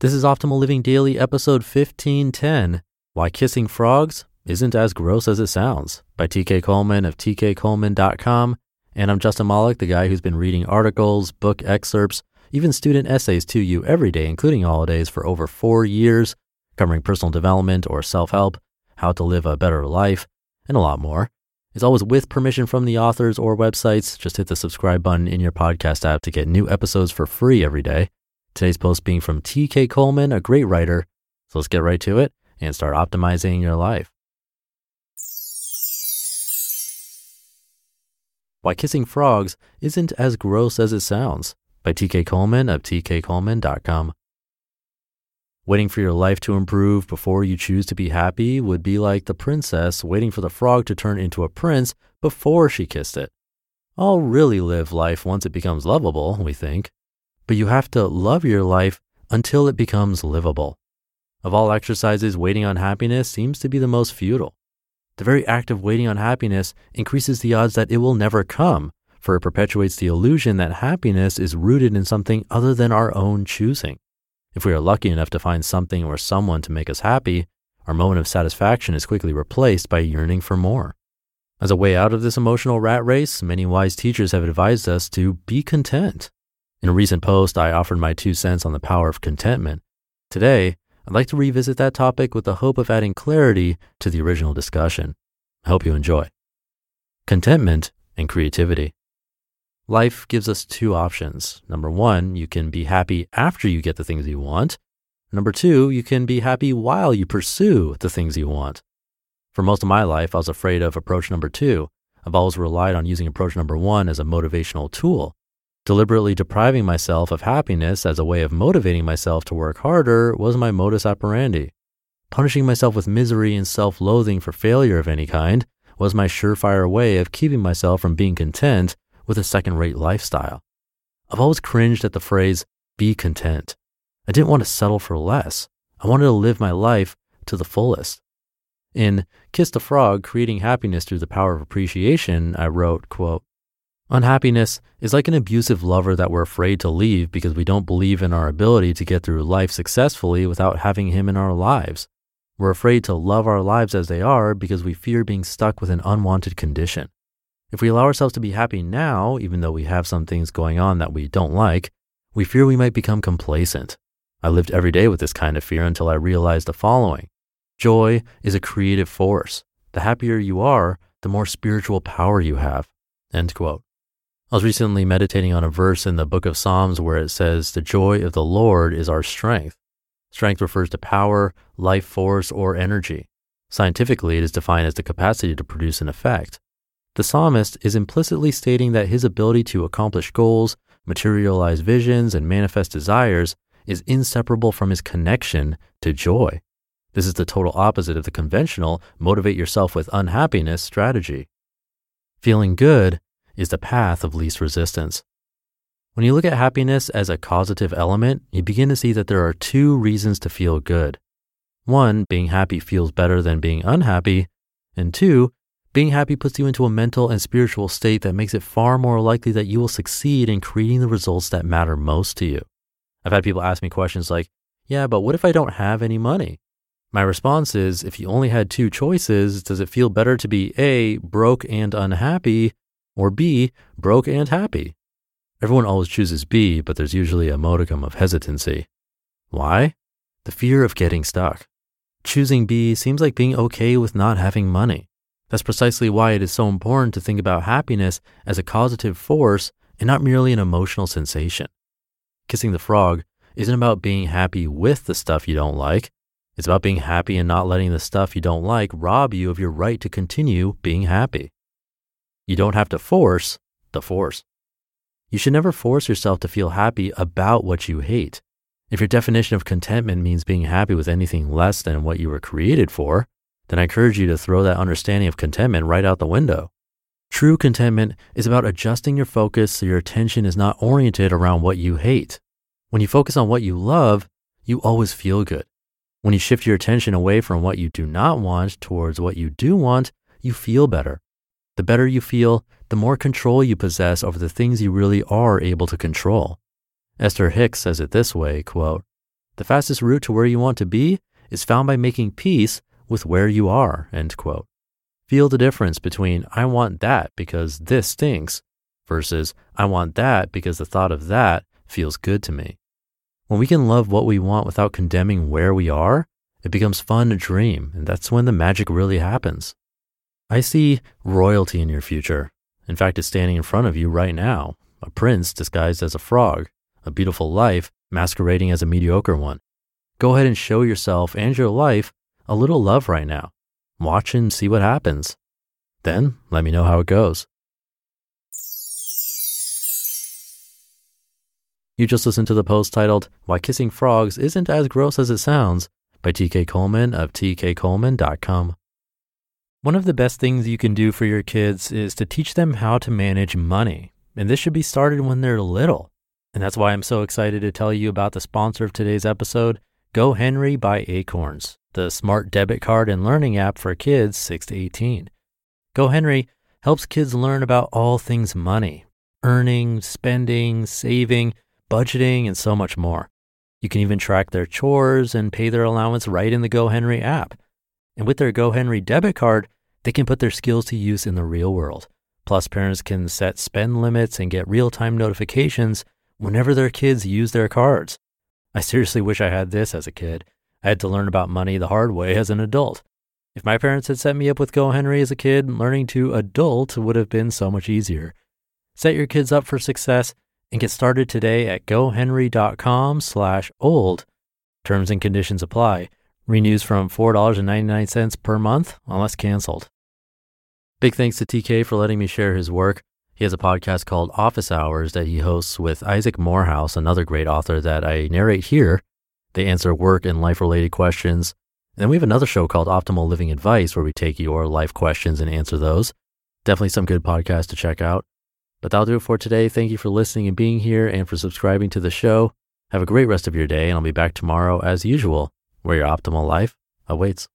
This is Optimal Living Daily, episode 1510 Why Kissing Frogs Isn't as Gross as It Sounds by TK Coleman of tkcoleman.com. And I'm Justin Malik, the guy who's been reading articles, book excerpts, even student essays to you every day, including holidays, for over four years, covering personal development or self help, how to live a better life, and a lot more. It's always with permission from the authors or websites. Just hit the subscribe button in your podcast app to get new episodes for free every day. Today's post being from TK Coleman, a great writer. So let's get right to it and start optimizing your life. Why Kissing Frogs Isn't as Gross as It Sounds by TK Coleman of tkcoleman.com. Waiting for your life to improve before you choose to be happy would be like the princess waiting for the frog to turn into a prince before she kissed it. I'll really live life once it becomes lovable, we think but you have to love your life until it becomes livable. Of all exercises, waiting on happiness seems to be the most futile. The very act of waiting on happiness increases the odds that it will never come, for it perpetuates the illusion that happiness is rooted in something other than our own choosing. If we are lucky enough to find something or someone to make us happy, our moment of satisfaction is quickly replaced by yearning for more. As a way out of this emotional rat race, many wise teachers have advised us to be content. In a recent post, I offered my two cents on the power of contentment. Today, I'd like to revisit that topic with the hope of adding clarity to the original discussion. I hope you enjoy. Contentment and creativity. Life gives us two options. Number one, you can be happy after you get the things you want. Number two, you can be happy while you pursue the things you want. For most of my life, I was afraid of approach number two. I've always relied on using approach number one as a motivational tool. Deliberately depriving myself of happiness as a way of motivating myself to work harder was my modus operandi. Punishing myself with misery and self loathing for failure of any kind was my surefire way of keeping myself from being content with a second rate lifestyle. I've always cringed at the phrase, be content. I didn't want to settle for less. I wanted to live my life to the fullest. In Kiss the Frog, Creating Happiness Through the Power of Appreciation, I wrote, quote, Unhappiness is like an abusive lover that we're afraid to leave because we don't believe in our ability to get through life successfully without having him in our lives. We're afraid to love our lives as they are because we fear being stuck with an unwanted condition. If we allow ourselves to be happy now, even though we have some things going on that we don't like, we fear we might become complacent. I lived every day with this kind of fear until I realized the following Joy is a creative force. The happier you are, the more spiritual power you have. End quote. I was recently meditating on a verse in the book of Psalms where it says, The joy of the Lord is our strength. Strength refers to power, life force, or energy. Scientifically, it is defined as the capacity to produce an effect. The psalmist is implicitly stating that his ability to accomplish goals, materialize visions, and manifest desires is inseparable from his connection to joy. This is the total opposite of the conventional motivate yourself with unhappiness strategy. Feeling good is the path of least resistance. When you look at happiness as a causative element, you begin to see that there are two reasons to feel good. One, being happy feels better than being unhappy. And two, being happy puts you into a mental and spiritual state that makes it far more likely that you will succeed in creating the results that matter most to you. I've had people ask me questions like, yeah, but what if I don't have any money? My response is if you only had two choices, does it feel better to be A, broke and unhappy, or B, broke and happy. Everyone always chooses B, but there's usually a modicum of hesitancy. Why? The fear of getting stuck. Choosing B seems like being okay with not having money. That's precisely why it is so important to think about happiness as a causative force and not merely an emotional sensation. Kissing the frog isn't about being happy with the stuff you don't like. It's about being happy and not letting the stuff you don't like rob you of your right to continue being happy. You don't have to force the force. You should never force yourself to feel happy about what you hate. If your definition of contentment means being happy with anything less than what you were created for, then I encourage you to throw that understanding of contentment right out the window. True contentment is about adjusting your focus so your attention is not oriented around what you hate. When you focus on what you love, you always feel good. When you shift your attention away from what you do not want towards what you do want, you feel better. The better you feel, the more control you possess over the things you really are able to control. Esther Hicks says it this way, quote, The fastest route to where you want to be is found by making peace with where you are. End quote. Feel the difference between I want that because this stinks versus I want that because the thought of that feels good to me. When we can love what we want without condemning where we are, it becomes fun to dream, and that's when the magic really happens. I see royalty in your future. In fact, it's standing in front of you right now a prince disguised as a frog, a beautiful life masquerading as a mediocre one. Go ahead and show yourself and your life a little love right now. Watch and see what happens. Then let me know how it goes. You just listened to the post titled Why Kissing Frogs Isn't As Gross as It Sounds by TK Coleman of tkcoleman.com. One of the best things you can do for your kids is to teach them how to manage money. And this should be started when they're little. And that's why I'm so excited to tell you about the sponsor of today's episode, GoHenry by Acorns, the smart debit card and learning app for kids 6 to 18. GoHenry helps kids learn about all things money, earning, spending, saving, budgeting, and so much more. You can even track their chores and pay their allowance right in the GoHenry app. And with their GoHenry debit card, they can put their skills to use in the real world. Plus, parents can set spend limits and get real time notifications whenever their kids use their cards. I seriously wish I had this as a kid. I had to learn about money the hard way as an adult. If my parents had set me up with GoHenry as a kid, learning to adult would have been so much easier. Set your kids up for success and get started today at gohenry.com slash old. Terms and conditions apply. Renews from $4.99 per month unless canceled. Big thanks to TK for letting me share his work. He has a podcast called Office Hours that he hosts with Isaac Morehouse, another great author that I narrate here. They answer work and life related questions. And then we have another show called Optimal Living Advice where we take your life questions and answer those. Definitely some good podcasts to check out. But that'll do it for today. Thank you for listening and being here and for subscribing to the show. Have a great rest of your day, and I'll be back tomorrow as usual, where your optimal life awaits.